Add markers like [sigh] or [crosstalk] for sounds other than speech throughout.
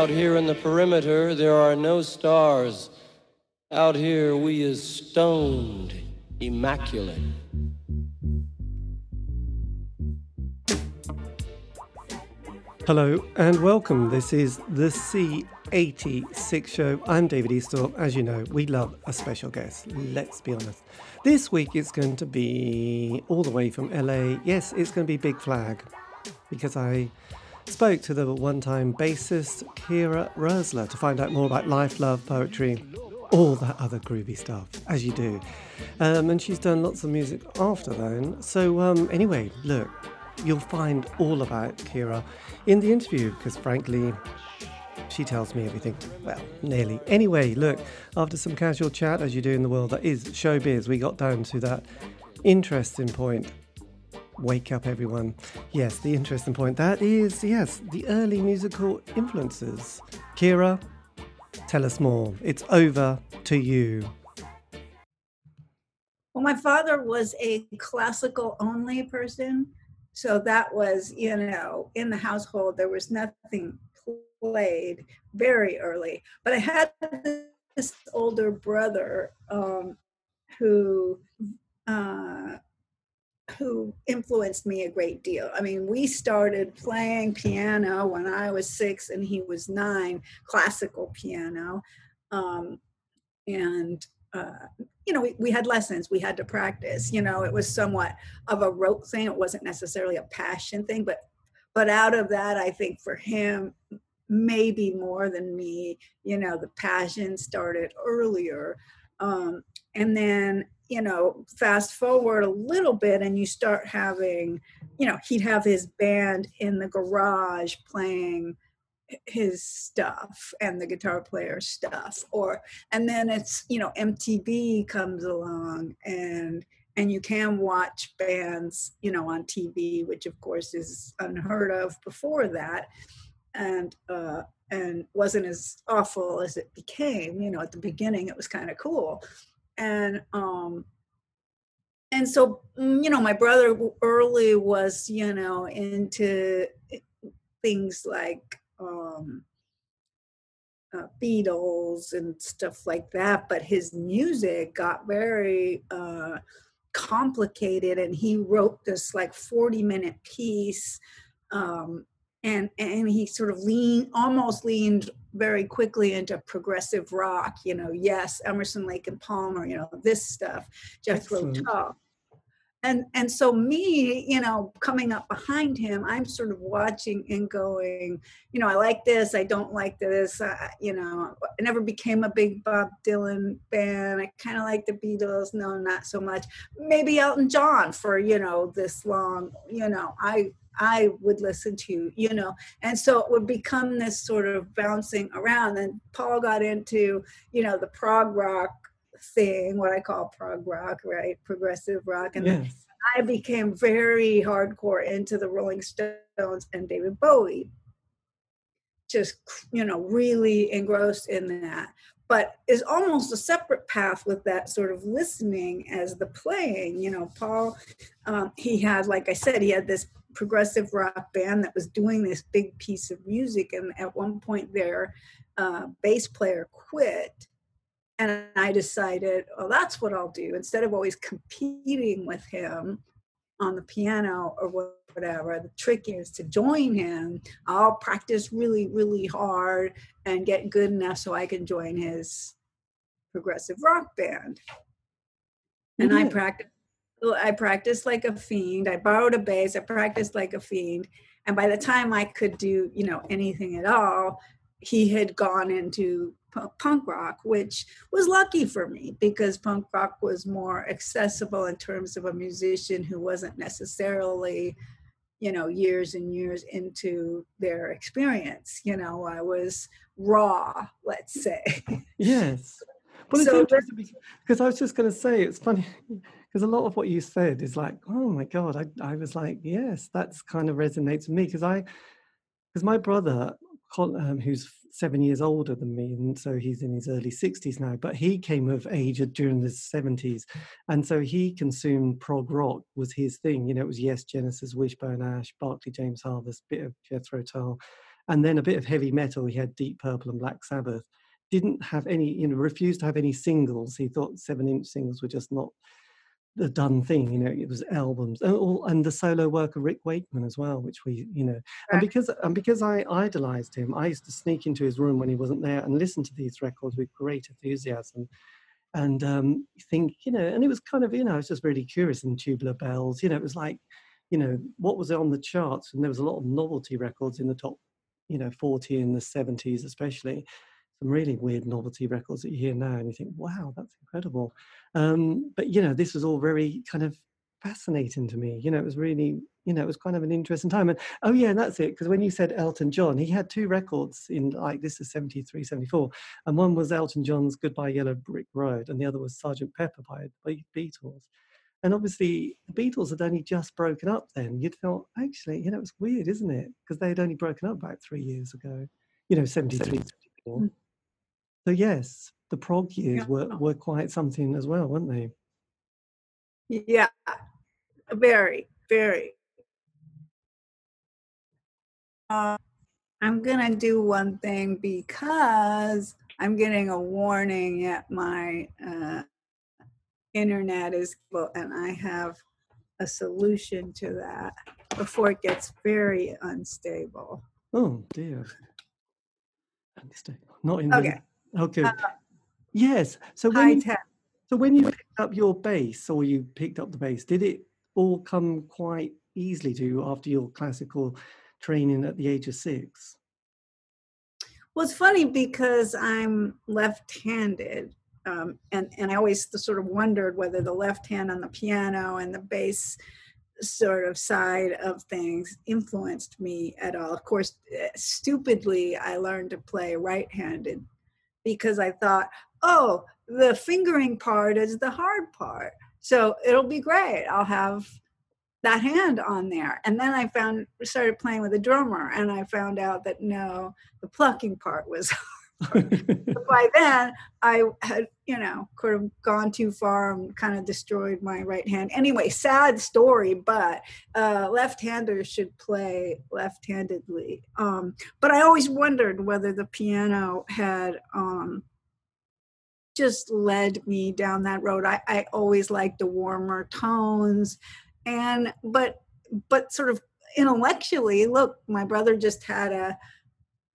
Out here in the perimeter, there are no stars. Out here, we is stoned, immaculate. Hello and welcome. This is the C86 show. I'm David Eastaugh. As you know, we love a special guest. Let's be honest. This week it's going to be all the way from LA. Yes, it's going to be Black Flag because I spoke to the one time bassist Kira Roessler to find out more about life, love, poetry, all that other groovy stuff, as you do. Um, and she's done lots of music after then. So, um, anyway, look, you'll find all about Kira in the interview because, frankly, she tells me everything. Well, nearly. Anyway, look, after some casual chat, as you do in the world that is showbiz, we got down to that interesting point Wake up, everyone. Yes, the interesting point. That is, yes, the early musical influences. Kira, tell us more. It's over to you. Well, my father was a classical only person. So that was, you know, in the household, there was nothing played very early. But I had this older brother um, who uh, who influenced me a great deal. I mean, we started playing piano when I was six and he was nine, classical piano. Um, and, uh, you know, we, we had lessons, we had to practice. You know, it was somewhat of a rote thing. It wasn't necessarily a passion thing, but but out of that, I think for him, maybe more than me, you know, the passion started earlier. Um, and then you know, fast forward a little bit and you start having, you know, he'd have his band in the garage playing his stuff and the guitar player stuff or and then it's you know mtv comes along and and you can watch bands you know on tv which of course is unheard of before that. And uh and wasn't as awful as it became you know at the beginning it was kind of cool and um and so mm, you know my brother early was you know into things like um uh, Beatles and stuff like that, but his music got very uh, complicated, and he wrote this like forty minute piece um, and and he sort of leaned almost leaned very quickly into progressive rock you know yes emerson lake and palmer you know this stuff jethro tull and and so me you know coming up behind him i'm sort of watching and going you know i like this i don't like this uh, you know i never became a big bob dylan fan i kind of like the beatles no not so much maybe elton john for you know this long you know i I would listen to, you know, and so it would become this sort of bouncing around. And Paul got into, you know, the prog rock thing, what I call prog rock, right? Progressive rock. And yes. I became very hardcore into the Rolling Stones and David Bowie. Just, you know, really engrossed in that. But is almost a separate path with that sort of listening as the playing. You know, Paul, um, he had, like I said, he had this progressive rock band that was doing this big piece of music and at one point their uh, bass player quit and i decided oh that's what i'll do instead of always competing with him on the piano or whatever the trick is to join him i'll practice really really hard and get good enough so i can join his progressive rock band and mm-hmm. i practice I practiced like a fiend. I borrowed a bass. I practiced like a fiend. And by the time I could do, you know, anything at all, he had gone into punk rock, which was lucky for me because punk rock was more accessible in terms of a musician who wasn't necessarily, you know, years and years into their experience. You know, I was raw, let's say. Yes. [laughs] Well, it's so, interesting because I was just going to say it's funny because a lot of what you said is like, oh my god, I, I was like, yes, that's kind of resonates with me because I, because my brother, um, who's seven years older than me, and so he's in his early sixties now, but he came of age during the seventies, and so he consumed prog rock was his thing. You know, it was Yes, Genesis, Wishbone Ash, Barclay James Harvest, bit of Jethro Tull. and then a bit of heavy metal. He had Deep Purple and Black Sabbath. Didn't have any, you know, refused to have any singles. He thought seven inch singles were just not the done thing. You know, it was albums and, all, and the solo work of Rick Wakeman as well, which we, you know, and because and because I idolized him, I used to sneak into his room when he wasn't there and listen to these records with great enthusiasm. And um, think, you know, and it was kind of, you know, I was just really curious. And Tubular Bells, you know, it was like, you know, what was on the charts? And there was a lot of novelty records in the top, you know, 40 in the 70s, especially some really weird novelty records that you hear now and you think wow that's incredible. Um, but you know this was all very kind of fascinating to me you know it was really you know it was kind of an interesting time and oh yeah and that's it because when you said elton john he had two records in like this is 73 74 and one was elton john's goodbye yellow brick road and the other was sergeant pepper by the beatles and obviously the beatles had only just broken up then you'd thought actually you know it's weird isn't it? Because they had only broken up about three years ago you know 73 74 mm. So yes, the prog years yeah. were, were quite something as well, weren't they? Yeah, very, very. Uh, I'm gonna do one thing because I'm getting a warning at my uh, internet is well and I have a solution to that before it gets very unstable. Oh dear. Unstable. Not in okay. Okay. Uh, yes. So when you, so when you picked up your bass or you picked up the bass, did it all come quite easily to you after your classical training at the age of six? Well, it's funny because I'm left-handed, um, and and I always sort of wondered whether the left hand on the piano and the bass sort of side of things influenced me at all. Of course, eh, stupidly, I learned to play right-handed because I thought, oh, the fingering part is the hard part. So it'll be great. I'll have that hand on there. And then I found started playing with a drummer and I found out that no, the plucking part was [laughs] by then I had, you know, could have gone too far and kind of destroyed my right hand. Anyway, sad story, but uh, left-handers should play left-handedly. Um, but I always wondered whether the piano had um, just led me down that road. I, I always liked the warmer tones, and but but sort of intellectually, look, my brother just had a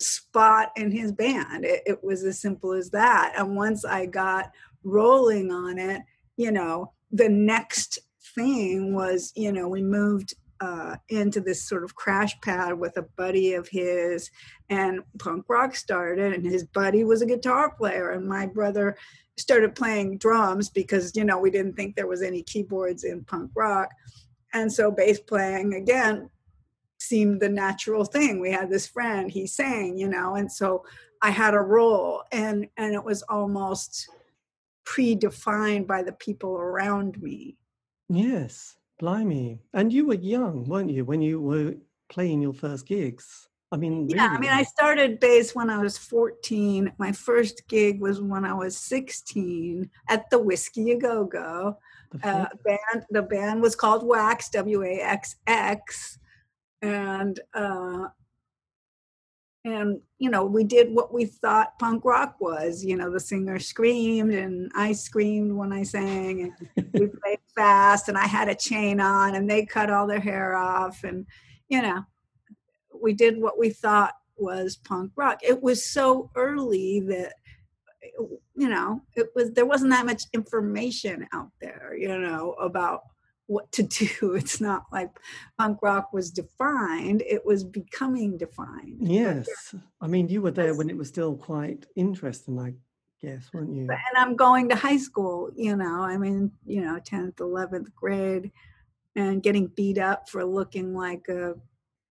spot in his band. It, it, was as simple as that. And once I got rolling on it, you know, the next thing was, you know, we moved uh, into this sort of crash pad with a buddy of his, and punk rock started. And his buddy was a guitar player, and my brother started playing drums because you know we didn't think there was any keyboards in punk rock and so bass playing again seemed the natural thing. We had this friend, he sang, you know, and so I had a role and and it was almost predefined by the people around me. Yes, blimey. And you were young, weren't you, when you were playing your first gigs? I mean, yeah, I mean, I started bass when I was 14. My first gig was when I was 16 at the Whiskey A Go Go. Uh, band, the band was called Wax, W A X X and uh, and you know we did what we thought punk rock was you know the singer screamed and i screamed when i sang and we [laughs] played fast and i had a chain on and they cut all their hair off and you know we did what we thought was punk rock. It was so early that you know it was there wasn't that much information out there you know about what to [laughs] do. It's not like punk rock was defined, it was becoming defined. Yes. I mean, you were there when it was still quite interesting, I guess, weren't you? And I'm going to high school, you know, I mean, you know, 10th, 11th grade and getting beat up for looking like a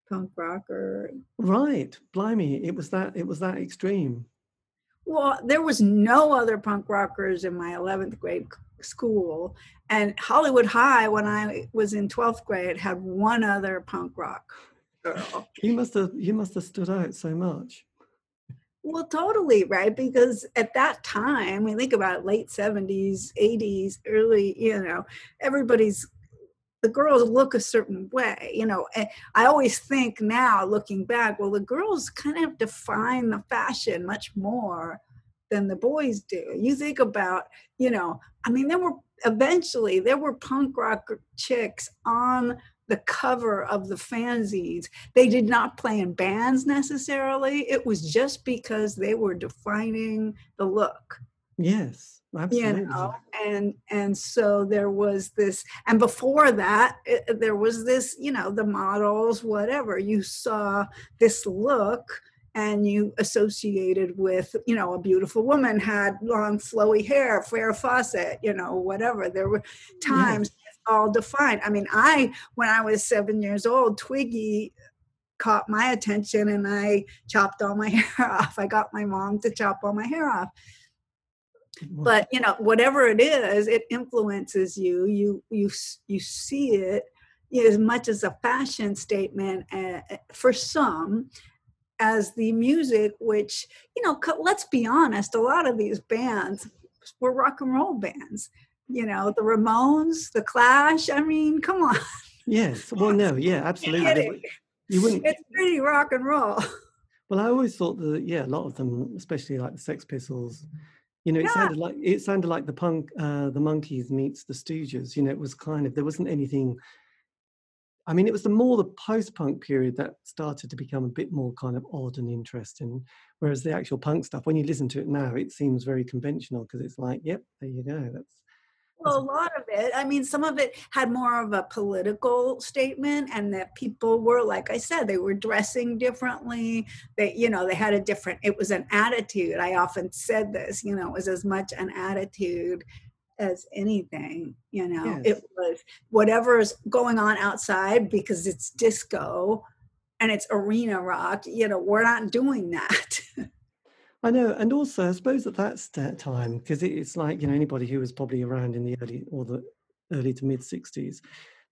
punk rocker. Right. Blimey, it was that it was that extreme. Well, there was no other punk rockers in my 11th grade school. And Hollywood High, when I was in 12th grade, had one other punk rock girl. You must have you must have stood out so much. Well, totally, right? Because at that time, we think about late 70s, 80s, early, you know, everybody's the girls look a certain way you know i always think now looking back well the girls kind of define the fashion much more than the boys do you think about you know i mean there were eventually there were punk rock chicks on the cover of the fanzines. They did not play in bands necessarily. It was just because they were defining the look. Yes, absolutely. You know, and and so there was this, and before that, it, there was this. You know, the models, whatever. You saw this look. And you associated with, you know, a beautiful woman had long flowy hair, Farrah Fawcett, you know, whatever. There were times yes all defined. I mean, I, when I was seven years old, Twiggy caught my attention and I chopped all my [laughs] hair off. I got my mom to chop all my hair off. But you know, whatever it is, it influences you. You you you see it as much as a fashion statement uh, for some as the music which you know let's be honest a lot of these bands were rock and roll bands you know, the Ramones, the Clash. I mean, come on. Yes. Well, no, yeah, [laughs] absolutely. You wouldn't. It's pretty rock and roll. Well, I always thought that yeah, a lot of them, especially like the Sex Pistols, you know, it yeah. sounded like it sounded like the punk, uh, the Monkees meets the Stooges. You know, it was kind of there wasn't anything. I mean, it was the more the post-punk period that started to become a bit more kind of odd and interesting. Whereas the actual punk stuff, when you listen to it now, it seems very conventional because it's like, yep, there you go. That's well, a lot of it. I mean, some of it had more of a political statement, and that people were, like I said, they were dressing differently. They, you know, they had a different. It was an attitude. I often said this. You know, it was as much an attitude as anything. You know, yes. it was whatever is going on outside because it's disco and it's arena rock. You know, we're not doing that. [laughs] I know, and also I suppose at that time, because it's like you know anybody who was probably around in the early or the early to mid '60s,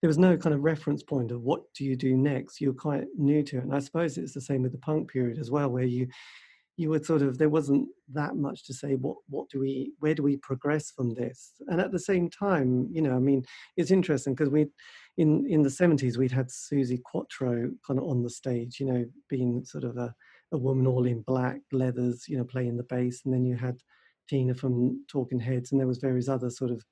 there was no kind of reference point of what do you do next. You're quite new to it, and I suppose it's the same with the punk period as well, where you you would sort of there wasn't that much to say what what do we where do we progress from this? And at the same time you know i mean it's interesting because we in in the 70s we'd had suzi quatro kind of on the stage you know being sort of a a woman all in black leathers, you know, playing the bass, and then you had Tina from Talking Heads, and there was various other sort of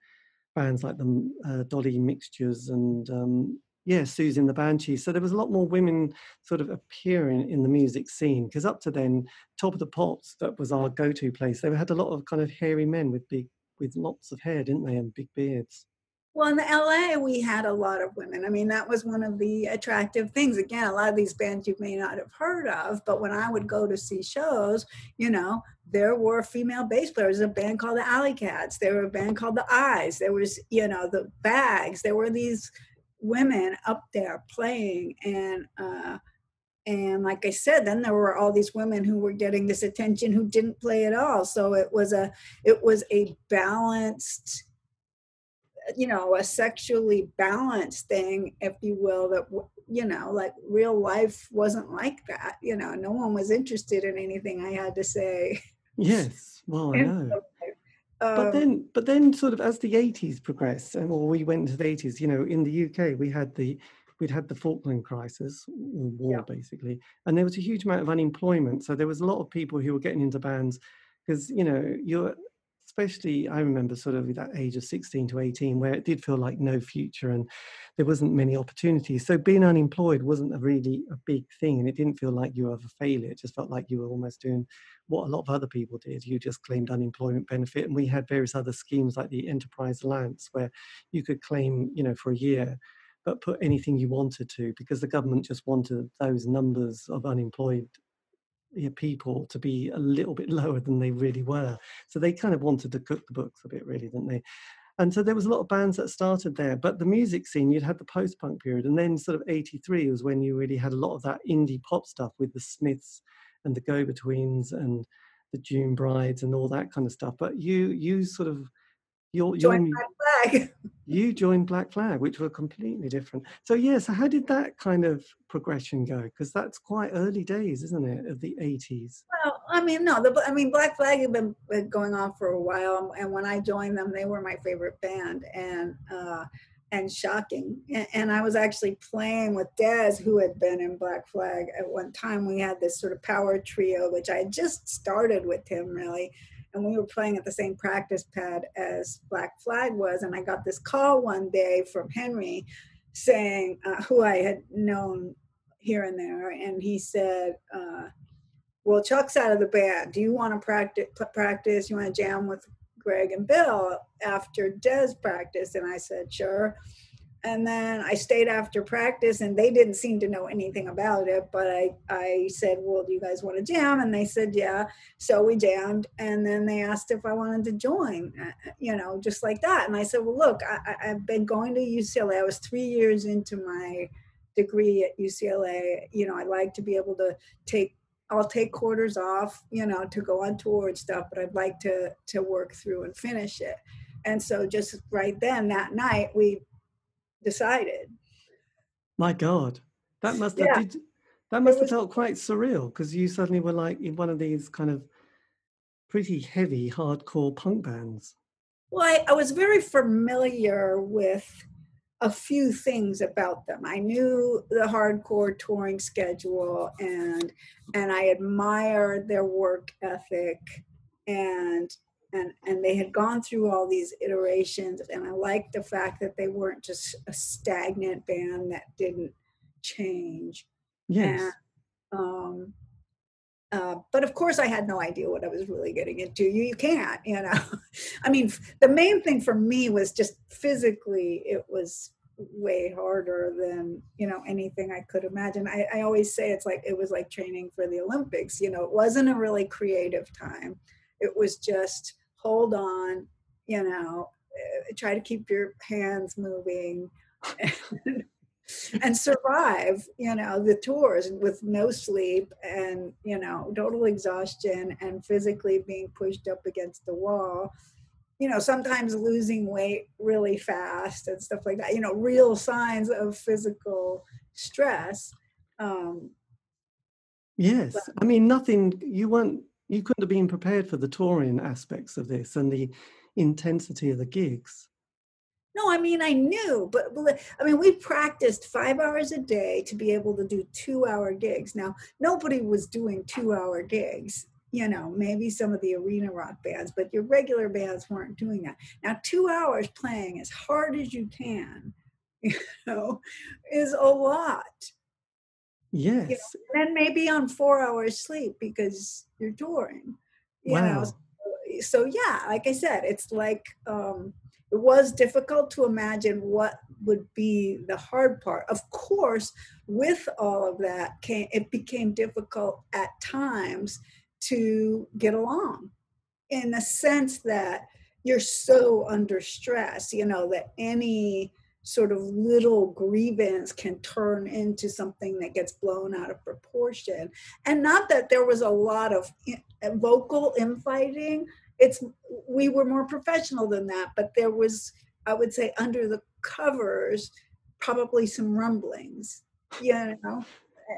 bands like the uh, Dolly Mixtures and um, yeah, Siouxsie the Banshees. So there was a lot more women sort of appearing in the music scene because up to then, Top of the Pops that was our go-to place. They had a lot of kind of hairy men with big with lots of hair, didn't they, and big beards. Well, in LA, we had a lot of women. I mean, that was one of the attractive things. Again, a lot of these bands you may not have heard of, but when I would go to see shows, you know, there were female bass players. There was a band called the Alley Cats. There were a band called the Eyes. There was, you know, the Bags. There were these women up there playing, and uh, and like I said, then there were all these women who were getting this attention who didn't play at all. So it was a it was a balanced you know a sexually balanced thing if you will that you know like real life wasn't like that you know no one was interested in anything i had to say. Yes. Well i [laughs] know um, but then but then sort of as the 80s progressed and well we went into the 80s you know in the uk we had the we'd had the falkland crisis war yeah. basically and there was a huge amount of unemployment so there was a lot of people who were getting into bands because you know you're especially I remember sort of that age of 16 to 18 where it did feel like no future and there wasn't many opportunities. So being unemployed wasn't a really a big thing and it didn't feel like you were a failure. It just felt like you were almost doing what a lot of other people did. You just claimed unemployment benefit and we had various other schemes like the enterprise allowance where you could claim, you know, for a year but put anything you wanted to because the government just wanted those numbers of unemployed people to be a little bit [laughs] lower than they really were. So they kind of wanted to cook the books a bit, really, didn't they? And so there was a lot of bands that started there. But the music scene, you'd had the post punk period. And then sort of 83 was when you really had a lot of that indie pop stuff with the Smiths and the Go Betweens and the June Brides and all that kind of stuff. But you you sort of your, your Black Flag. [laughs] you joined Black Flag, which were completely different. So yeah, so how did that kind of progression go? Because that's quite early days, isn't it, of the eighties? Well, I mean, no, the, I mean, Black Flag had been, been going on for a while, and when I joined them, they were my favorite band, and uh, and shocking. And, and, I was actually playing with Dez, who had been in Black Flag at one time. We had this sort of power trio, which I had just started with him really. And we were playing at the same practice pad as Black Flag was. And I got this call one day from Henry saying, uh, who I had known here and there. And he said, uh, well, Chuck's out of the band. Do you want to practice? Practice? You want to jam with Greg and Bill after Dez practice? And I said, sure. And then I stayed after practice and they didn't seem to know anything about it. But I, I said, well, do you guys want to jam? And they said, yeah. So we jammed. And then they asked if I wanted to join, uh, you know, just like that. And I said, well, look, I, I've been going to UCLA. I was three years into my degree at UCLA. You know, I like to be able to take I'll take quarters off, you know, to go on tour and stuff, but I'd like to to work through and finish it. And so just right then that night we decided. My God. That must have yeah. did, that must was, have felt quite surreal because you suddenly were like in one of these kind of pretty heavy hardcore punk bands. Well, I, I was very familiar with a few things about them. I knew the hardcore touring schedule and and I admired their work ethic and and and they had gone through all these iterations and I liked the fact that they weren't just a stagnant band that didn't change. Yes. And, um uh, but of course, I had no idea what I was really getting into. You, you can't, you know. [laughs] I mean, the main thing for me was just physically, it was way harder than you know anything I could imagine. I, I always say it's like it was like training for the Olympics. You know, it wasn't a really creative time. It was just hold on, you know, uh, try to keep your hands moving. And, [laughs] and survive you know the tours with no sleep and you know total exhaustion and physically being pushed up against the wall you know sometimes losing weight really fast and stuff like that you know real signs of physical stress um yes but, i mean nothing you weren't you couldn't have been prepared for the touring aspects of this and the intensity of the gigs no, I mean, I knew, but I mean, we practiced five hours a day to be able to do two hour gigs. Now, nobody was doing two hour gigs, you know, maybe some of the arena rock bands, but your regular bands weren't doing that. Now, two hours playing as hard as you can, [laughs] you know, is a lot. Yes. You know, and then maybe on four hours sleep because you're touring. You wow. know, so, so yeah, like I said, it's like, um, it was difficult to imagine what would be the hard part. Of course, with all of that, came, it became difficult at times to get along in the sense that you're so under stress, you know, that any sort of little grievance can turn into something that gets blown out of proportion. And not that there was a lot of eh, vocal infighting, it's we were more professional than that but there was i would say under the covers probably some rumblings you know?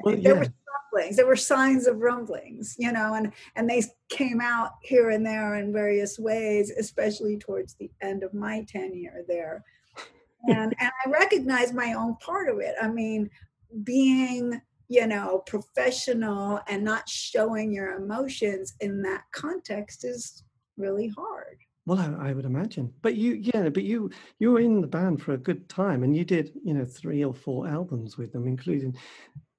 Well, there yeah. were rumblings. There were signs of rumblings you know? And and they came out here and there in various ways especially towards the end of my tenure there and and i recognize my own part of it i mean being you know professional and not showing your emotions in that context is really hard. Well, I, I, would imagine. But you, yeah, but you you were in the band for a good time, and you did, you know, three or four albums with them, including,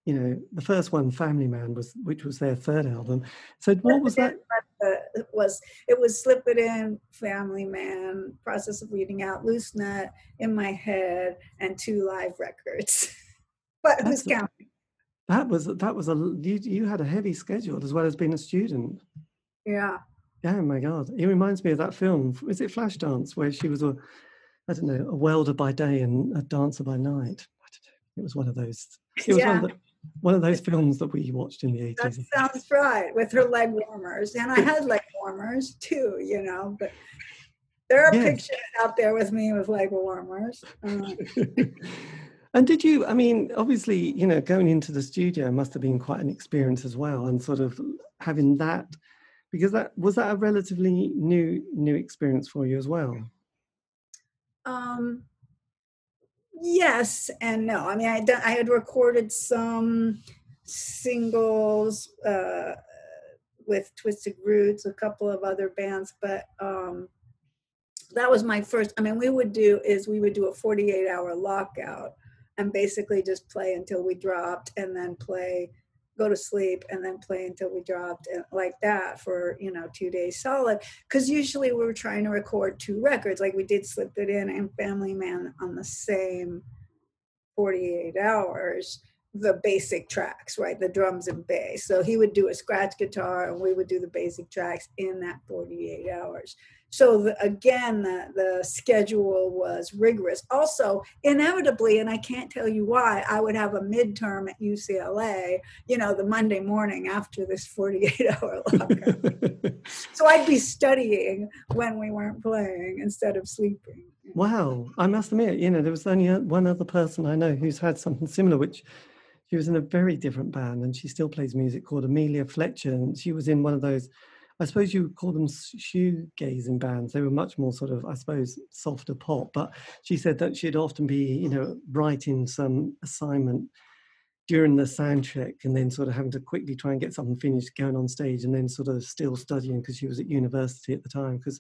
you know, the first one, Family Man, was which was their third album. So what was that? it was it was Slip It In, Family Man, Process of Weeding Out, Loose Nut, In My Head, and two live records. [laughs] but That's who's counting? That was that was a you you had a heavy schedule as well as being a student. Yeah, yeah, my God. It reminds me of that film. Is it Flashdance, where she was a, I don't know, a welder by day and a dancer by night? It was one of those. It was yeah. one, of [laughs] the, one of those films that we watched in the 80s. That sounds right, with her leg warmers. And I had leg warmers too, you know, but there are yes. pictures out there with me with leg warmers. Uh, [laughs] and did you, I mean, obviously, you know, going into the studio must have been quite an experience as well, and sort of having that because that was that a relatively new new experience for you as well um yes and no. I mean, I I had recorded some singles uh, with Twisted Roots, a couple of other bands, but um, that was my first. I mean, we would do is we would do a 48 hour lockout and basically just play until we dropped, and then play go to sleep and then play until we dropped and like that for you know two days solid. Because usually we were trying to record two records like we did slip it in and family man on the same 48 hours the basic tracks right the drums and bass. So he would do a scratch guitar and we would do the basic tracks in that 48 hours so the, again the, the schedule was rigorous. Also inevitably and i can't tell you why i would have a midterm at ucla you know the monday morning after this 48 [laughs] hour lockdown. [laughs] So i'd be studying when we weren't playing instead of sleeping. Wow. I must admit you know there was only one other person i know who's had something similar which she was in a very different band and she still plays music called amelia fletcher and she was in one of those I suppose you would call them shoegazing bands. They were much more sort of, I suppose, softer pop. But she said that she'd often be, you know, writing some assignment during the sound check and then sort of having to quickly try and get something finished, going on stage, and then sort of still studying because she was at university at the time. Because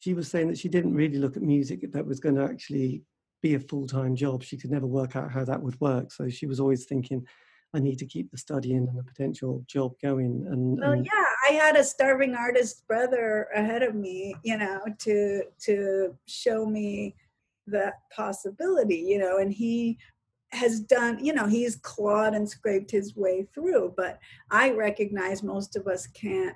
she was saying that she didn't really look at music that was going to actually be a full time job. She could never work out how that would work. So she was always thinking, I need to keep the studying and the potential job going. And, well, and yeah, I had a starving artist brother ahead of me, you know, to to show me that possibility, you know, and he has done, you know, he's clawed and scraped his way through. But I recognize most of us can't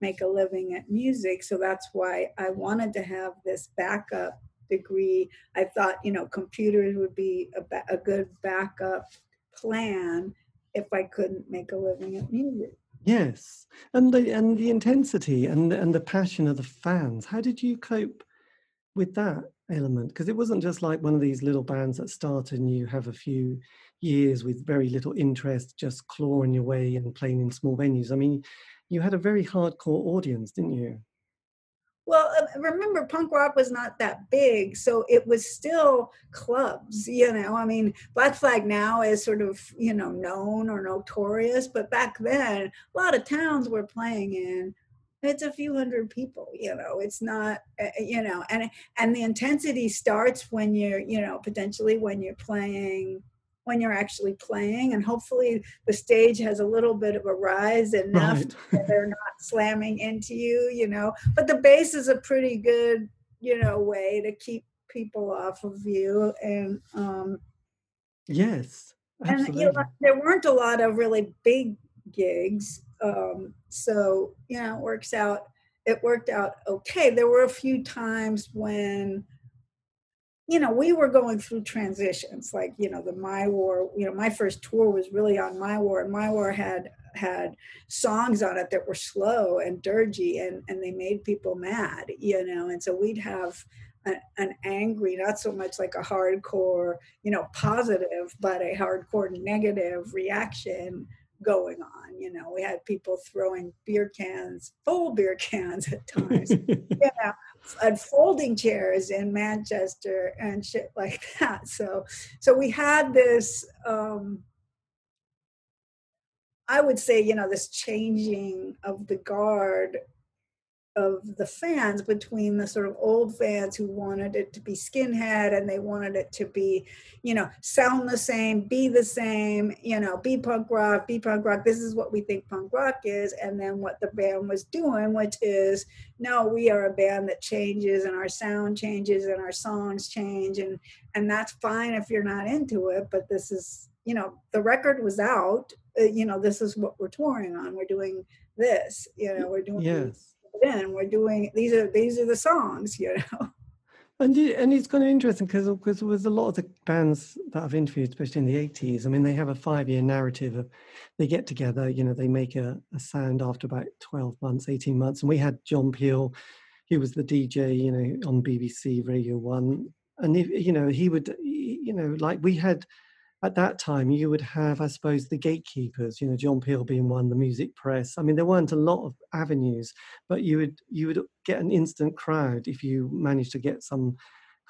make a living at music, so that's why I wanted to have this backup degree. I thought, you know, computers would be a, a good backup plan if I couldn't make a living at music. Yes, and the and the intensity and and the passion of the fans. How did you cope with that element? Because it wasn't just like one of these little bands that start and you have a few years with very little interest, just clawing your way and playing in small venues. I mean, you had a very hardcore audience, didn't you? Well, um, remember, punk rock was not that big, so it was still clubs. You know, I mean, Black Flag now is sort of you know known or notorious, but back then, a lot of towns were playing in. It's a few hundred people. You know, it's not. Uh, you know, and and the intensity starts when you're you know potentially when you're playing when you're actually playing and hopefully the stage has a little bit of a rise enough right. that they're not slamming into you you know but the bass is a pretty good you know way to keep people off of you and um yes absolutely. and you know, there weren't a lot of really big gigs um so you know it works out it worked out okay there were a few times when you know, we were going through transitions, like you know, the My War. You know, my first tour was really on My War, and My War had had songs on it that were slow and dirgy, and and they made people mad, you know. And so we'd have an, an angry, not so much like a hardcore, you know, positive, but a hardcore negative reaction going on. You know, we had people throwing beer cans, full beer cans at times. [laughs] yeah, and folding chairs in Manchester and shit like [laughs] that. So, so we had this. Um, I would say, you know, this changing of the guard of the fans between the sort of old fans who wanted it to be skinhead and they wanted it to be you know sound the same be the same you know be punk rock be punk rock. This is what we think punk rock is. And then what the band was doing which is no we are a band that changes and our sound changes and our songs change. And and that's fine if you're not into it but this is you know the record was out. Uh, you know this is what we're touring on. We're doing this you know we're doing yes in. We're doing these are these are the songs, you know. [laughs] And and it's kind of interesting because because with a lot of the bands that I've interviewed, especially in the eighties, I mean, they have a five year narrative of they get together, you know, they make a, a sound after about twelve months, eighteen months, and we had John Peel, he was the DJ, you know, on BBC Radio One, and if, you know he would, you know, like we had at that time you would have i suppose the gatekeepers you know john peel being one the music press i mean there weren't a lot of avenues but you would you would get an instant crowd if you managed to get some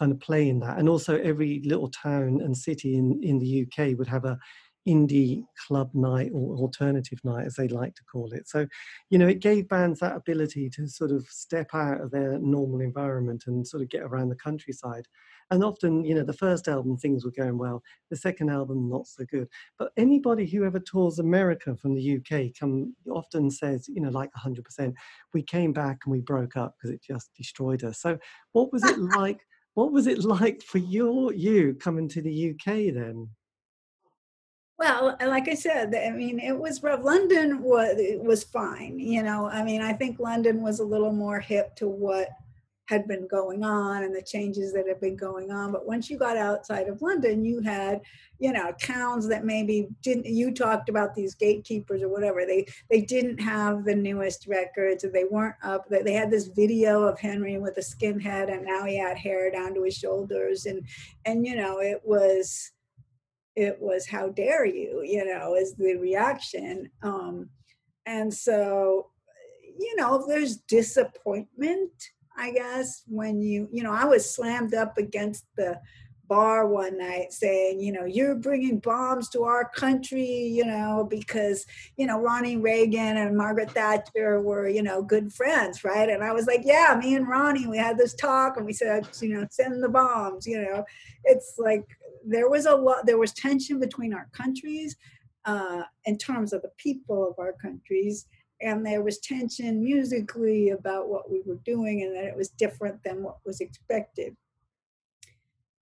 kind of play in that. And also, every little town and city in, in the UK would have a indie club night or alternative night, as they like to call it. So, you know, it gave bands that ability to sort of step out of their normal environment and sort of get around the countryside. And often, you know, the first album things were going well, the second album not so good. But anybody who ever tours America from the UK come often says, you know, like 100%, we came back and we broke up because it just destroyed us. So, what was it [laughs] like? What was it like for your you coming to the UK then? Well, like I said, I mean, it was rough. London was was fine, you know. I mean, I think London was a little more hip to what had been going on and the changes that had been going on. But once you got outside of London, you had, you know, towns that maybe didn't. You talked about these gatekeepers or whatever. They they didn't have the newest records, or they weren't up. They had this video of Henry with a skinhead, and now he had hair down to his shoulders, and and you know, it was it was how dare you you know is the reaction um and so you know there's disappointment i guess when you you know i was slammed up against the bar one night saying, you know, you're bringing bombs to our country, you know, because, you know, Ronnie Reagan and Margaret Thatcher were, you know, good friends, right? And I was like, yeah, me and Ronnie, we had this talk and we said, you know, send the bombs, you know. It's like there was a lot, there was tension between our countries uh, in terms of the people of our countries. And there was tension musically about what we were doing and that it was different than what was expected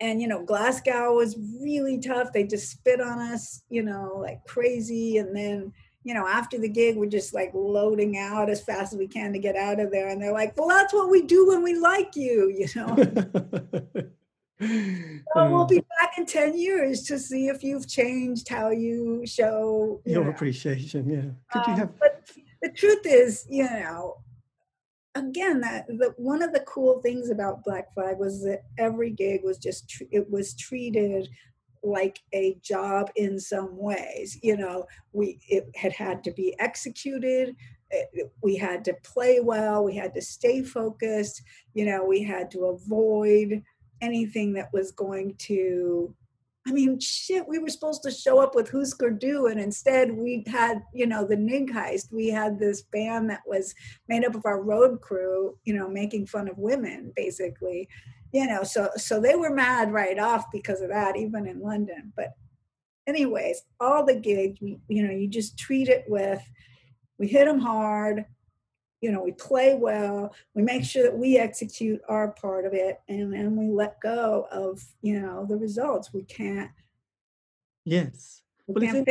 and you know glasgow was really tough. They just spit on us you know like crazy. And then you know after the gig we're just like loading out as fast as we can to get out of there. And they're like well that's what we do when we like you [laughs] you know? [laughs] So we'll be back in 10 years to see if you've changed how you show you your know. appreciation yeah. Could um, you have but the truth is you know again that one of the cool things about black flag was that every gig was just it was treated like a job in some ways you know? We it had had to be executed we had to play well we had to stay focused you know we had to avoid anything that was going to I mean, shit, we were supposed to show up with Husker Du, and instead we had, you know, the Nig Heist. We had this band that was made up of our road crew, you know, making fun of women, basically. You know, so so they were mad right off because of that, even in London. But anyways, all the gigs, you know, you just treat it with, we hit them hard, you know we play well we make sure that we execute our part of it and then we let go of you know the results. We can't yes. we can't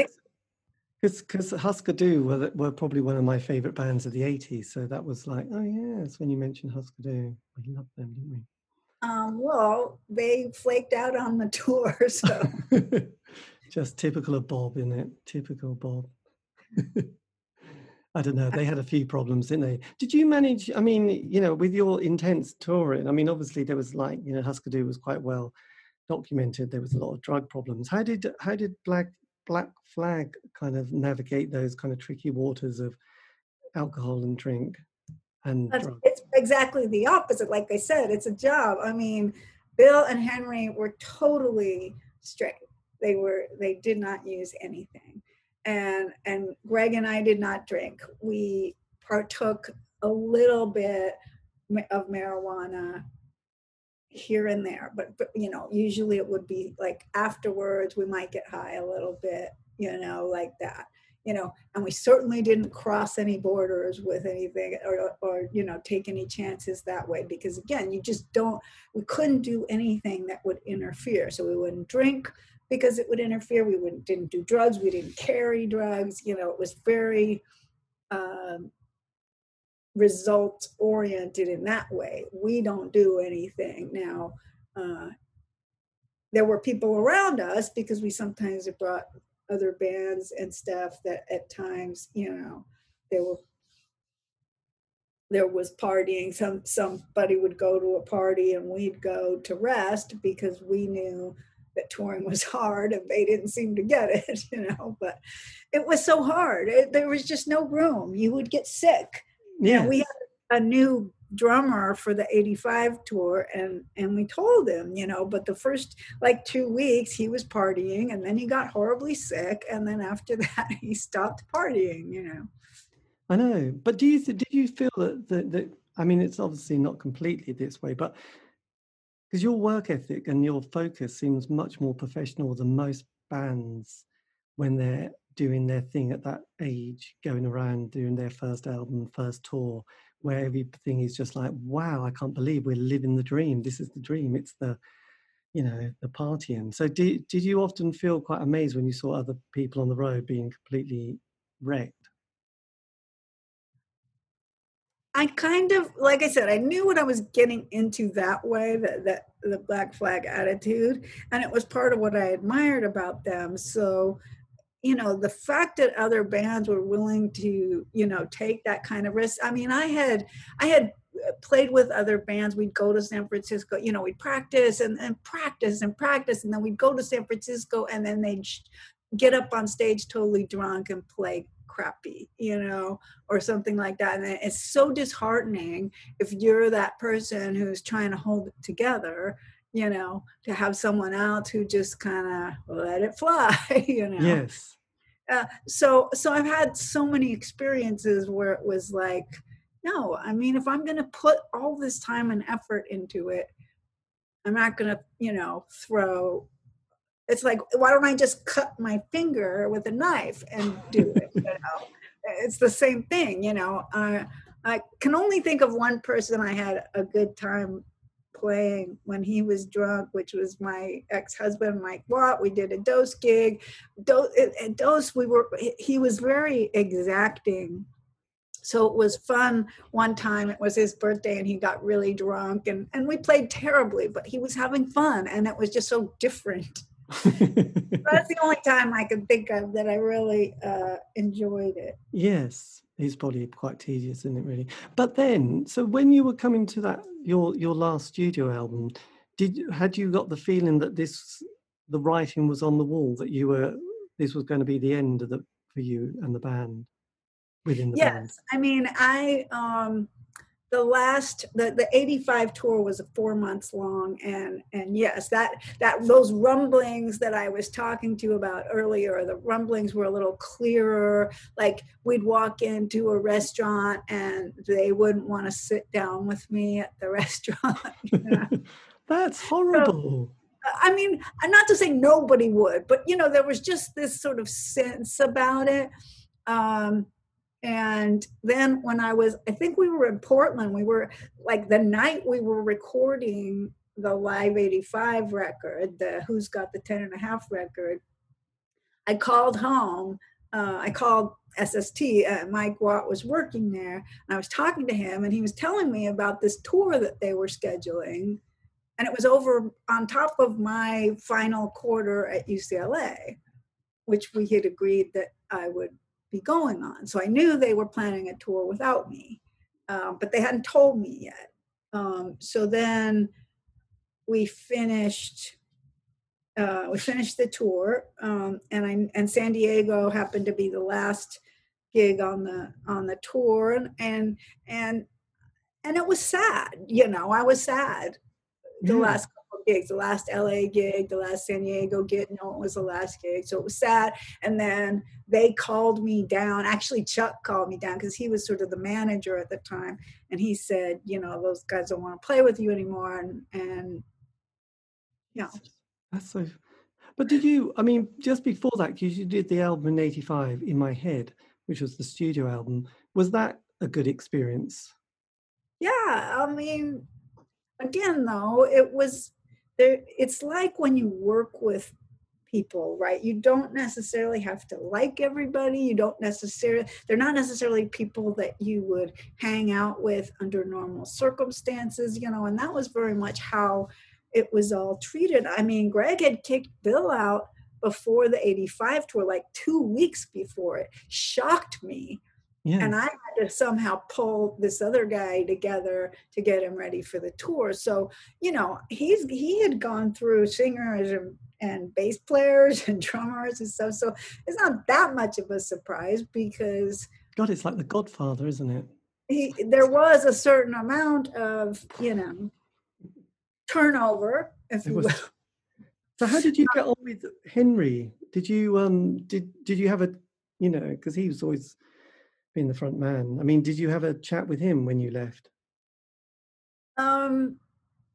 because because Husker Du were, were probably one of my favorite bands of the 80s so that was like oh yes when you mentioned Husker Du. We loved them didn't we? Um, well they flaked out on the [laughs] tour so [laughs] just typical of Bob isn't it typical Bob [laughs] I don't know. Uh they had a few problems, didn't they? Did you manage? I mean, you know, with your intense touring. I mean, obviously there was like, you know, Husker Du was quite well documented. There was a lot of drug problems. How did how did Black Black Flag kind of navigate those kind of tricky waters of alcohol and drink and drugs? It's exactly the opposite. Like I said, it's a job. I mean, Bill and Henry were totally straight. They were they did not use anything and and Greg and I did not drink. We partook a little bit of marijuana here and there, but, but you know, usually it would be like afterwards we might get high a little bit, you know, like that. You know, and we certainly didn't cross any borders with anything or, or you know take any chances that way because again you just don't we couldn't do anything that would interfere so we wouldn't drink because it would interfere. We wouldn't didn't do drugs. We didn't carry drugs. You know, it was very um, result oriented in that way. We don't do anything now. Uh, there were people around us because we sometimes brought other bands and stuff that at times, you know, there were there was partying. Some somebody would go to a party and we'd go to rest because we knew that touring was hard and they didn't seem to get it, [laughs] you know, but it was so hard. It, there was just no room. You would get sick. Yeah. we had a new drummer for the 85 tour and and we told him you know but the first like two weeks he was partying and then he got horribly sick and then after [laughs] that he stopped partying you know i know but do you did you feel that that, that i mean it's obviously not completely this way but because your work ethic and your focus seems much more professional than most bands when they're doing their thing at that age going around doing their first album first tour where everything is just like, wow, I can't believe we're living the dream. This is the dream. It's the, you know, the partying. So did, did you often feel quite amazed when you saw other people on the road being completely wrecked? I kind of, like I said, I knew what I was getting into that way, that, that the black flag attitude, and it was part of what I admired about them. So you know the fact that other bands were willing to you know take that kind of risk i mean i had i had played with other bands we'd go to san francisco you know we'd practice and, and practice and practice and then we'd go to san francisco and then they'd get up on stage totally drunk and play crappy you know or something like that and it's so disheartening if you're that person who's trying to hold it together you know, to have someone else who just kind of let it [laughs] fly, you know. Yes. Uh, so so I've had so many experiences where it was like, no, I mean, if I'm going to put all this time and effort into it, I'm not going to, you know, throw. It's like, why don't I just cut my finger with a knife and do it? you know, [laughs] it's the same thing, you know. Uh, I can only think of one person I had a good time playing when he was drunk, which was my ex-husband Mike Watt. We did a Dos gig. Dos, Dos we were he was very exacting. So it was fun one time. It was his birthday and he got really drunk and, and we played terribly, but he was having fun and it was just so different. That's the only [laughs] time I can think of that I really uh, enjoyed it. Yes, it's probably quite tedious, isn't it? Really. But then, so when you were coming to that your your last studio album, did had you got the feeling that this the writing was on the wall that you were this was going to be the end of the for you and the band within the yes, band? I mean, I um the last the, the 85 tour was four months long and and yes that that those rumblings that i was talking to you about earlier the rumblings were a little clearer. Like we'd walk into a restaurant and they wouldn't want to sit down with me at the [laughs] restaurant you know? [laughs] that's horrible. So, i mean not to say nobody would but you know there was just this sort of sense about it. Um and then when i was i think we were in portland we were like the night we were recording the live 85 record the who's got the 10 and a half record i called home uh, i called sst uh, mike watt was working there and i was talking to him and he was telling me about this tour that they were scheduling and it was over on top of my final quarter at ucla which we had agreed that i would be going on. So I knew they were planning a tour without me, um, but they hadn't told me yet. Um, so then we finished. Uh, we finished the tour, um, and I and San Diego happened to be the last gig on the on the tour, and and and and it was sad. You know, I was sad the yeah. last gigs, the last LA gig, the last San Diego gig. No, it was the last gig. So it was sad. And then they called me down. Actually, Chuck called me down because he was sort of the manager at the time. And he said, you know, those guys don't want to play with you anymore. And, and, know. That's so. But did you, I mean, just before that, because you did the album in 85 in my head, which was the studio album, was that a good experience? Yeah. I mean, again, though, it was there it's like when you work with people right? You don't necessarily have to like everybody. You don't necessarily they're not necessarily people that you would hang out with under normal circumstances you know and that was very much how it was all treated. I mean greg had kicked bill out before the 85 tour like two weeks before it. Shocked me yeah. And I had to somehow pull this other guy together to get him ready for the tour. So, you know, he's he had gone through singers and, and bass players [laughs] and drummers and stuff. So it's not that much of a surprise because God, it's like the Godfather, isn't it? he, there was a certain amount of, you know, turnover, if It you was- will. So how did you [laughs] get on with Henry? Did you um did did you have a you know because he was always being the front man. I mean, did you have a chat with him when you left? Um,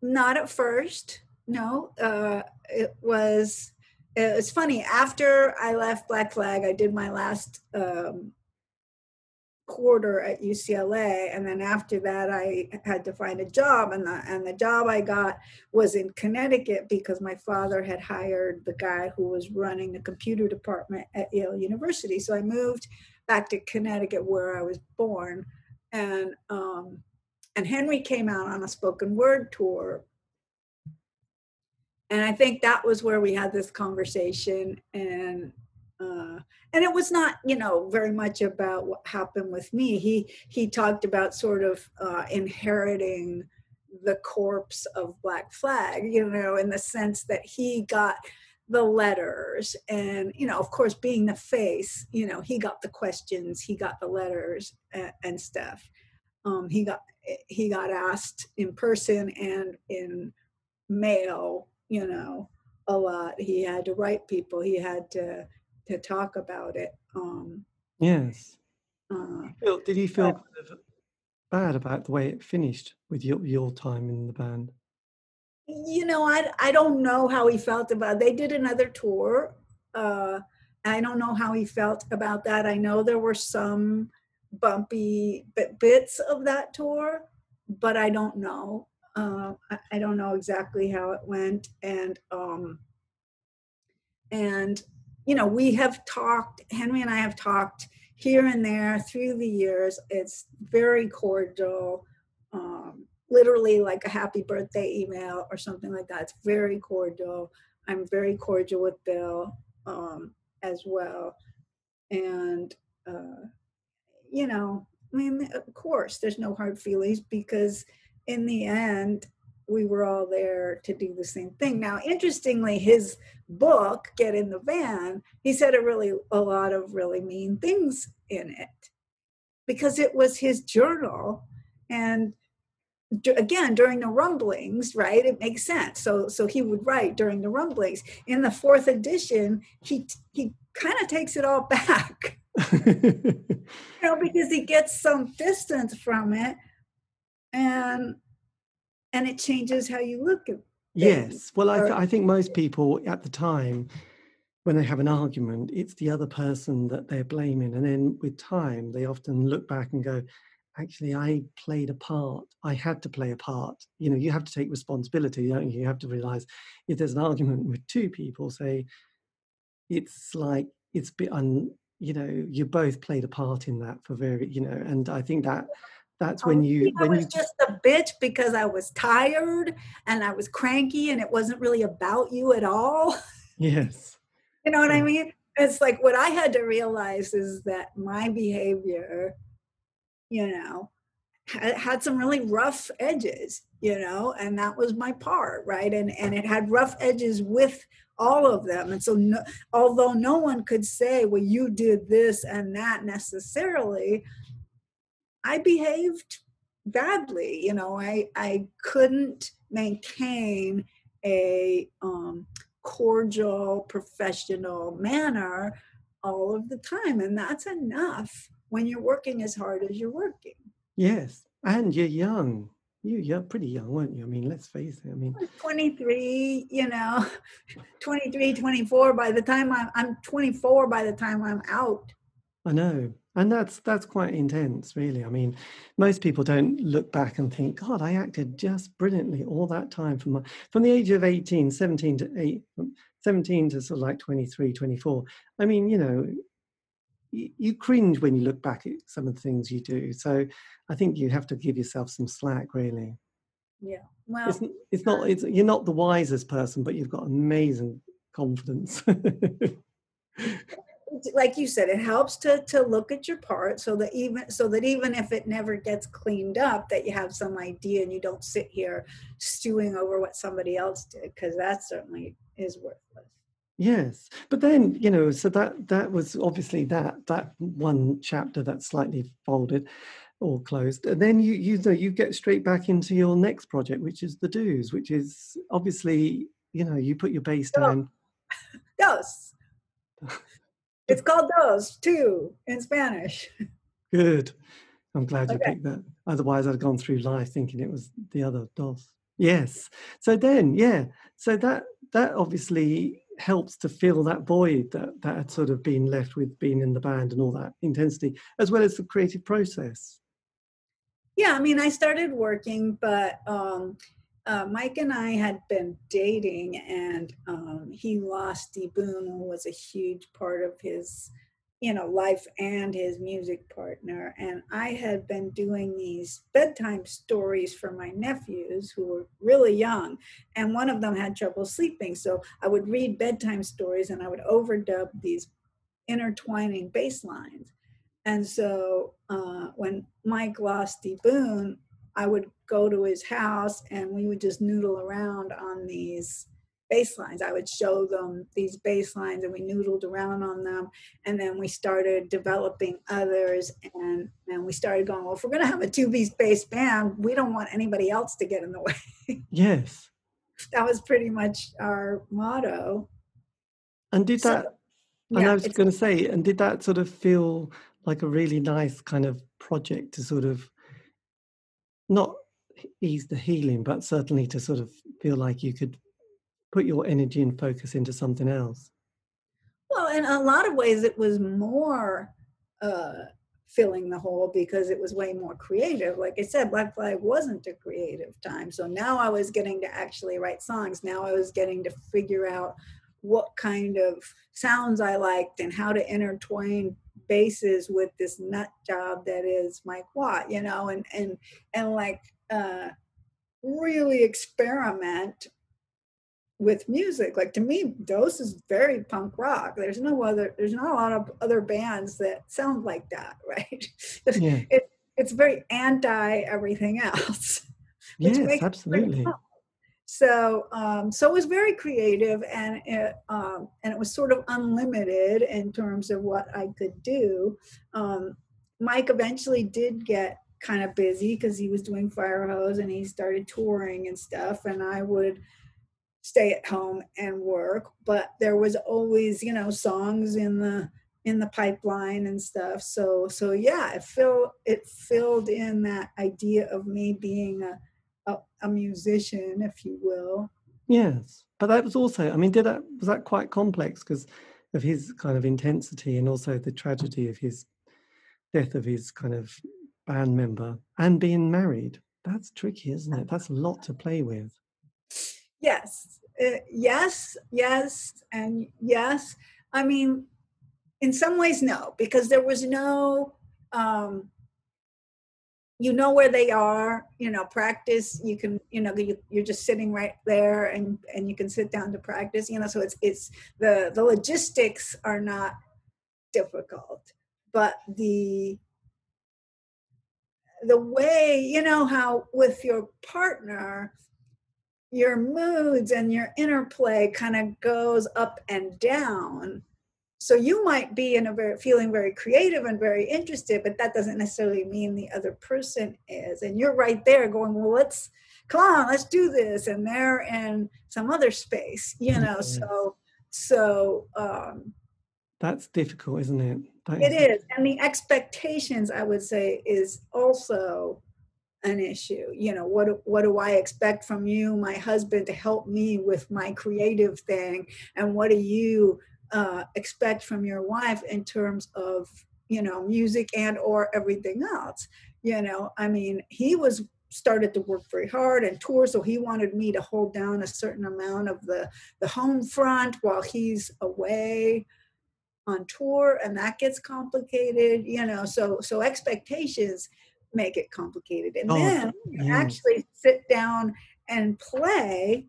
not at first. No, uh, it was. It was funny. After I left Black Flag, I did my last um, quarter at UCLA, and then after that, I had to find a job, and the and the job I got was in Connecticut because my father had hired the guy who was running the computer department at Yale University. So I moved back to Connecticut, where I was born, and um, and Henry came out on a spoken word tour. And I think that was where we had this conversation, and uh, and it was not, you know, very much about what happened with me. He he talked about sort of uh, inheriting the corpse of Black Flag, you know, in the sense that he got the letters, and you know, of course, being the face, you know, he got the questions, he got the letters and, and stuff. Um, he got he got asked in person and in mail, you know, a lot. He had to write people. He had to to talk about it. Um, Yes. uh, did he feel of bad about the way it finished with your your time in the band? You know, I I don't know how he felt about. They did another tour. Uh, I don't know how he felt about that. I know there were some bumpy bits of that tour, but I don't know. Uh, I, I don't know exactly how it went, and um, and you know, we have talked. Henry and I have talked here and there through the years. It's very cordial. Um, literally like a happy birthday email or something like that. It's very cordial. I'm very cordial with Bill um, as well. And, uh, you know, I mean, of course, there's no hard feelings because in the end, we were all there to do the same thing. Now, interestingly, his book, Get in the Van, he said a really, a lot of really mean things in it because it was his journal. And again during the rumblings right? It makes sense. So so he would write during the rumblings. In the fourth edition he he kind of takes it all [laughs] back. You know because he gets some distance from it and and it changes how you look at Yes. Well, I, th- I think most people at the time, when they have an argument, it's the other person that they're blaming. And then with time, they often look back and go, actually, I played a part. I had to play a part. You know, you have to take responsibility, don't you? You have to realize if there's an argument with two people, say, it's like, it's bit un, you know, you both played a part in that for very, you know, and I think that that's when you, I when was you, just a bitch because I was tired and I was cranky and it wasn't really about you at all. [laughs] yes. You know what I mean? It's like what I had to realize is that my behavior, you know, had, some really rough edges, you know, and that was my part, right? And and it had rough edges with all of them. And so, no, although no one could say, "Well, you did this and that" necessarily, I behaved badly. You know, I I couldn't maintain a um, cordial, professional manner all of the time, and that's enough when you're working as hard as you're working. Yes, and you're young. You, you're pretty young, weren't you? I mean, let's face it. I mean, 23, you know, [laughs] 23, 24. By the time I'm, I'm 24, by the time I'm out. I know, and that's that's quite intense, really. I mean, most people don't look back and think, God, I acted just brilliantly all that time from my, from the age of 18, 17 to 8, 17 to sort of like 23, 24. I mean, you know, you, you cringe when you look back at some of the things you do. So I think you have to give yourself some slack, really. Yeah. Well, It's, it's not, uh it's, you're not the wisest person, but you've got amazing confidence. [laughs] like you said, it helps to to look at your part so that even so that even if it never gets cleaned up, that you have some idea and you don't sit here stewing over what somebody else did, because that certainly is worthless. Yes, but then you know, so that that was obviously that that one chapter that's slightly folded. or closed. And then you you know you get straight back into your next project, which is the Dos, which is obviously you know you put your base down. [laughs] Dos. [laughs] it's called dos too in Spanish. [laughs] Good. I'm glad you Okay. picked that. Otherwise, I'd gone through life thinking it was the other dos. Yes. So then, yeah. So that that obviously helps to fill that void that that had sort of been left with being in the band and all that intensity, as well as the creative process. Yeah, I mean, I started working, but um, uh, Mike and I had been dating, and um, he lost D. Boon, was a huge part of his, you know, life and his music partner. And I had been doing these bedtime stories for my nephews who were really young, and one of them had trouble sleeping. So I would read bedtime stories, and I would overdub these intertwining bass lines. And so uh, when Mike lost D. Boon, I would go to his house and we would just noodle around on these bass lines. I would show them these basslines and we noodled around on them. And then we started developing others and, and we started going, well, if we're going to have a two piece bass band, we don't want anybody else to get in the way. [laughs] Yes. that was pretty much our motto. And did So, that? and I was going to say, and did that sort of feel like a really nice kind of project to sort of not ease the healing, but certainly to sort of feel like you could put your energy and focus into something else? Well, in a lot of ways, it was more uh, filling the hole because it was way more creative. Like I said, Black Flag wasn't a creative time. So now I was getting to actually write songs. Now I was getting to figure out what kind of sounds I liked and how to intertwine basses with this nut job that is Mike Watt, you know, and and and like uh, really experiment with music. Like to me, Dos is very punk rock. There's no other. There's not a lot of other bands that sound like that, [laughs] right? Yeah. [laughs] It, it's very anti everything else. [laughs] Yes, makes it pretty absolutely. So, um, so it was very creative, and it, um, and it was sort of unlimited in terms of what I could do. Um, Mike eventually did get kind of busy because he was doing fIREHOSE and he started touring and stuff, and I would stay at home and work. But there was always, you know, songs in the in the pipeline and stuff. So, so yeah, it filled it filled in that idea of me being a a, a musician, if you will. Yes, but that was also. I mean, did that was that quite complex because of his kind of intensity and also the tragedy of his death of his kind of band member and being married. That's tricky, isn't it? That's a lot to play with. Yes, uh, yes, yes, and yes. I mean, in some ways, no, because there was no. Um, you know where they are you know practice you can you know you, you're just sitting right there and and you can sit down to practice you know so it's it's the the logistics are not difficult but the the way you know how with your partner your moods and your interplay kind of goes up and down so you might be in a very feeling very creative and very interested but that doesn't necessarily mean the other person is and you're right there going well let's come on let's do this and they're in some other space you know Yes. so so um That's difficult, isn't it? That it is and the expectations i would say is also an issue you know what what do i expect from you my husband to help me with my creative thing? And what do you uh, expect from your wife in terms of you know music and or everything else? You know i mean he was started to work very hard and tour so he wanted me to hold down a certain amount of the the home front while he's away on tour and that gets complicated you know so so expectations make it complicated. And Oh, then you yes. actually sit down and play.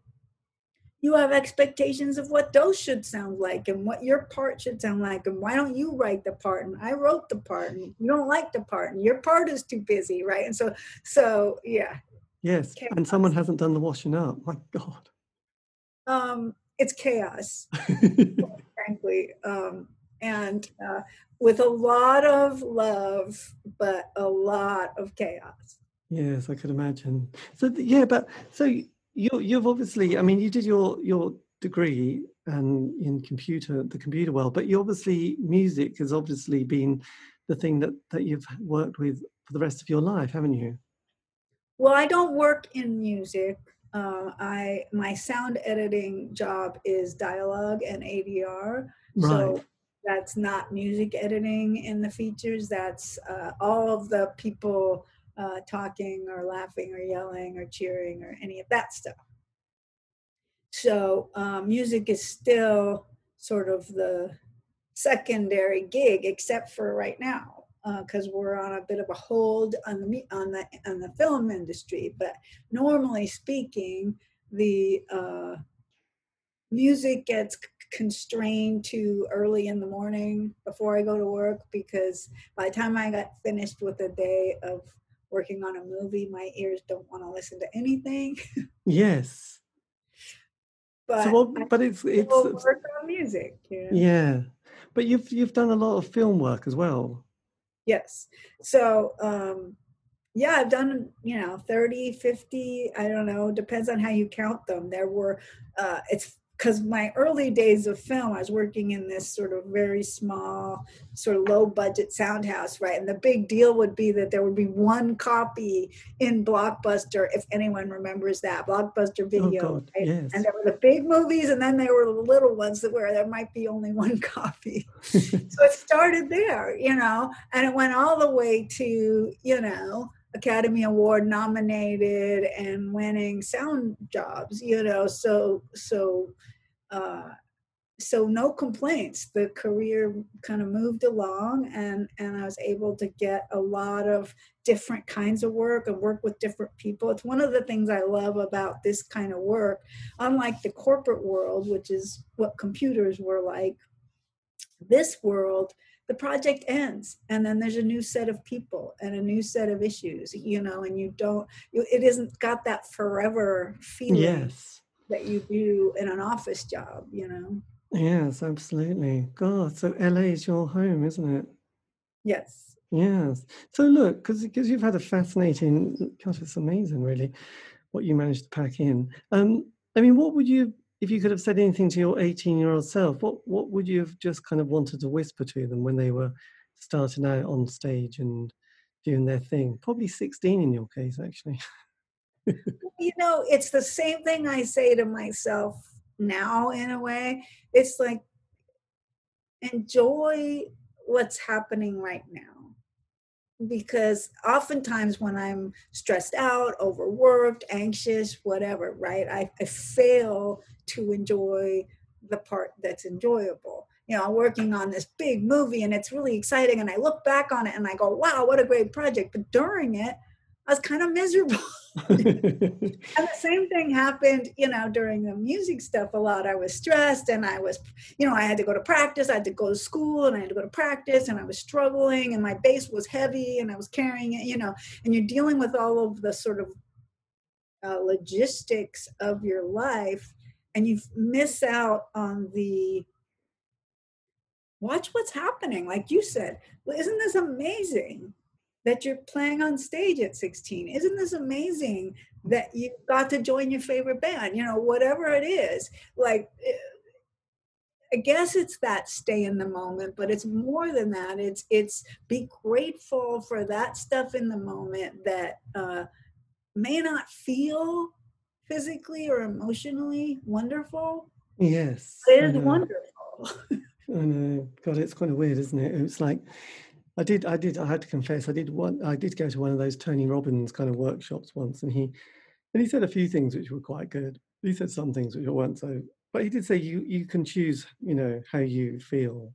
You have expectations of what those should sound like and what your part should sound like. And why don't you write the part? And i wrote the part. And you don't like the part. And your part is too busy right? And so so yeah. Yes, and someone hasn't done the washing up. My God. um it's chaos. [laughs] Frankly um and uh, with a lot of love, but a lot of chaos. Yes, I could imagine. So yeah, but so you you've obviously, I mean, you did your your degree and in computer the computer world, but you obviously music has obviously been the thing that that you've worked with for the rest of your life, haven't you? Well, I don't work in music. Uh, I my sound editing job is dialogue and ADR. Right. So that's not music editing in the features. That's uh, all of the people uh, talking or laughing or yelling or cheering or any of that stuff. So um, music is still sort of the secondary gig, except for right now because uh, we're on a bit of a hold on the on the on the film industry. But normally speaking, the uh, music gets constrained to early in the morning before I go to work because by the time I got finished with a day of working on a movie, my ears don't want to listen to anything. [laughs] Yes. but so, but it's it's work on music. You know? Yeah, but you've you've done a lot of film work as well. Yes. So, um, yeah, I've done, you know, 30, 50, I don't know, depends on how you count them. There were, uh, it's because my early days of film, I was working in this sort of very small, sort of low budget sound house, right? And the big deal would be that there would be one copy in Blockbuster, if anyone remembers that Blockbuster oh, video. Oh God, right? yes. And there were the big movies, and then there were the little ones that where there might be only [laughs] one copy. [laughs] so it started there, you know, and it went all the way to, you know, Academy Award nominated and winning sound jobs, you know, so so uh, so no complaints. The career kind of moved along, and and I was able to get a lot of different kinds of work and work with different people. It's one of the things I love about this kind of work. Unlike the corporate world, which is what computers were like, this world the project ends and then there's a new set of people and a new set of issues you know and you don't you, it isn't got that forever feeling yes that you do in an office job, you know? Yes, absolutely. God, so LA is your home, isn't it? Yes. Yes. So look, because because you've had a fascinating, gosh, it's amazing, really, what you managed to pack in. Um, I mean, what would you, if you could have said anything to your 18 year old self, what what would you have just kind of wanted to whisper to them when they were starting out on stage and doing their thing? Probably 16 in your case, actually. [laughs] you know, it's the same thing I say to myself now in a way. It's like enjoy what's happening right now. Because oftentimes when I'm stressed out, overworked, anxious, whatever, right, I, I fail to enjoy the part that's enjoyable you know, I'm working on this big movie and it's really exciting. And I look back on it and I go, wow, what a great project. But during it, I was kind of miserable. [laughs] and the same thing happened, you know, during the music stuff a lot. I was stressed and I was, you know, I had to go to practice, I had to go to school and I had to go to practice and I was struggling and my bass was heavy and I was carrying it, you know, and you're dealing with all of the sort of uh, logistics of your life and you miss out on the watch what's happening like you said well, isn't this amazing that you're playing on stage at 16. Isn't this amazing that you got to join your favorite band? You know, whatever it is. Like, eh, I guess it's that stay in the moment, but it's more than that. It's it's be grateful for that stuff in the moment that uh, may not feel physically or emotionally wonderful. Yes, it is wonderful. [laughs] I know. God, it's kind of weird, isn't it? It's like I did. I did. I had to confess. I did one. I did go to one of those Tony Robbins kind of workshops once, and he and he said a few things which were quite good. He said some things which weren't so. But he did say you you can choose. You know how you feel,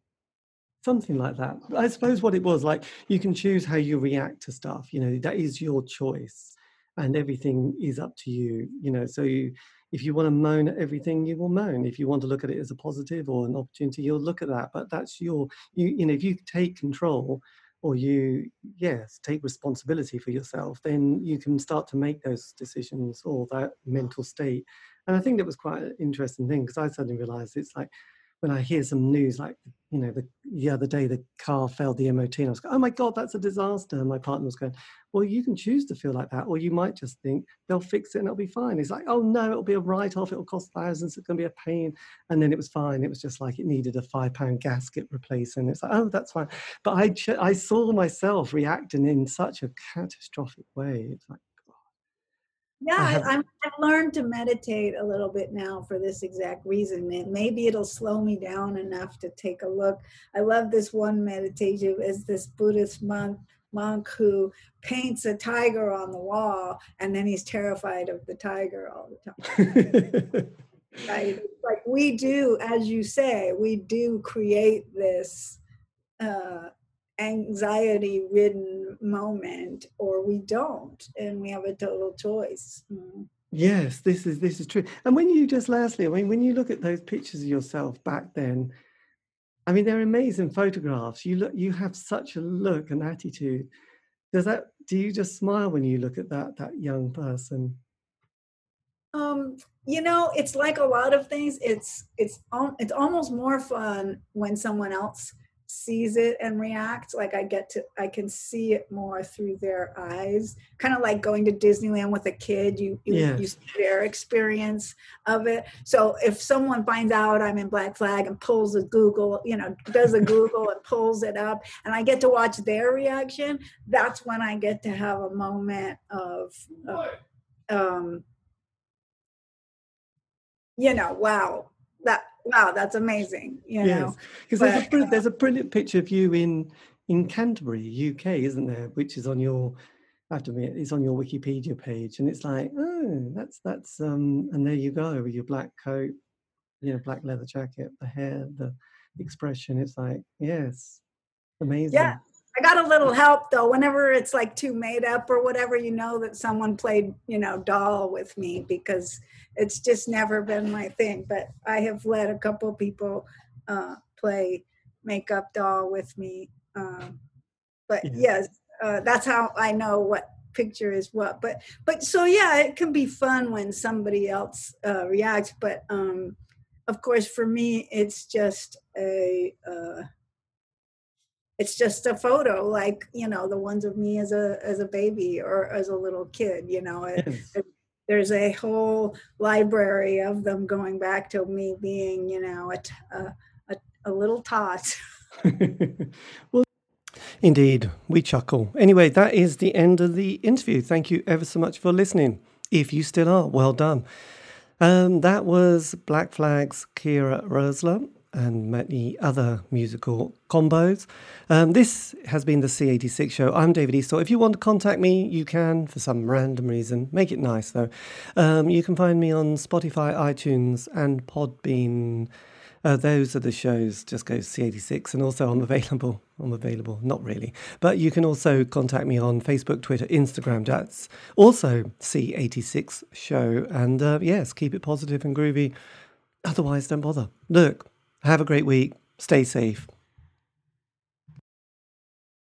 something like that. I suppose what it was like you can choose how you react to stuff. You know that is your choice, and everything is up to you. You know so you if you want to moan at everything, you will moan. If you want to look at it as a positive or an opportunity, you'll look at that. But that's your, you, you know, if you take control or you, yes, take responsibility for yourself, then you can start to make those decisions or that mental state. And I think that was quite an interesting thing because I suddenly realized it's like when I hear some news like you know, the, the other day the car failed the MOT, and I was going, "Oh my god, that's a disaster!" And my partner was going, "Well, you can choose to feel like that, or you might just think they'll fix it and it'll be fine." It's like, "Oh no, it'll be a write-off. It'll cost thousands. It's going to be a pain." And then it was fine. It was just like it needed a five-pound gasket replacing. It's like, "Oh, that's fine." But I ch- I saw myself reacting in such a catastrophic way. It's like, yeah, I have, I'm, I've learned to meditate a little bit now for this exact reason. And maybe it'll slow me down enough to take a look. I love this one meditation is this Buddhist monk monk who paints a tiger on the wall and then he's terrified of the tiger all the time. [laughs] right? Like we do, as you say, we do create this uh, anxiety ridden moment or we don't and we have a total choice. Mm. yes this is this is true. And when you just lastly i mean when you look at those pictures of yourself back then i mean they're amazing photographs. You look you have such a look and attitude. Does that do you just smile when you look at that that young person? Um you know it's like a lot of things. It's it's it's almost more fun when someone else sees it and reacts like i get to i can see it more through their eyes. Kind of like going to disneyland with a kid you you, yes. you see their experience of it. So if someone finds out i'm in black flag and pulls a google you know does a google and pulls it up and i get to watch their reaction that's when i get to have a moment of uh, um you know wow that wow, that's amazing. You know, because there's a there's a brilliant picture of you in in Canterbury, UK, isn't there? Which is on your I have to admit, it's on your Wikipedia page, and it's like, oh, that's that's um, and there you go with your black coat, you know, black leather jacket, the hair, the expression. It's like, yes, amazing. Yeah, I got a little help though. Whenever it's like too made up or whatever, you know that someone played, you know, doll with me because it's just never been my thing. But I have let a couple people uh, play makeup doll with me. Um, but yeah. yes, uh, that's how I know what picture is what. But but so yeah, it can be fun when somebody else uh, reacts. But um, of course, for me, it's just a uh, it's just a photo like you know the ones of me as a as a baby or as a little kid you know it, there's a whole library of them going back to me being you know a, a, a little tot. [laughs] [laughs] Well indeed we chuckle. Anyway that is the end of the interview. Thank you ever so much for listening. If you still are well done. Um, that was Black Flag's Kira Roessler and many other musical combos. Um, this has been the C86 show. I'm David Eastaugh. If you want to contact me, you can for some random reason. Make it nice though. Um, you can find me on Spotify, iTunes, and Podbean. Uh, those are the shows. Just go C86, and also I'm available. I'm available, not really, but you can also contact me on Facebook, Twitter, Instagram. That's also C86 show. And uh, yes, keep it positive and groovy. Otherwise, don't bother. Look, have a great week. Stay safe.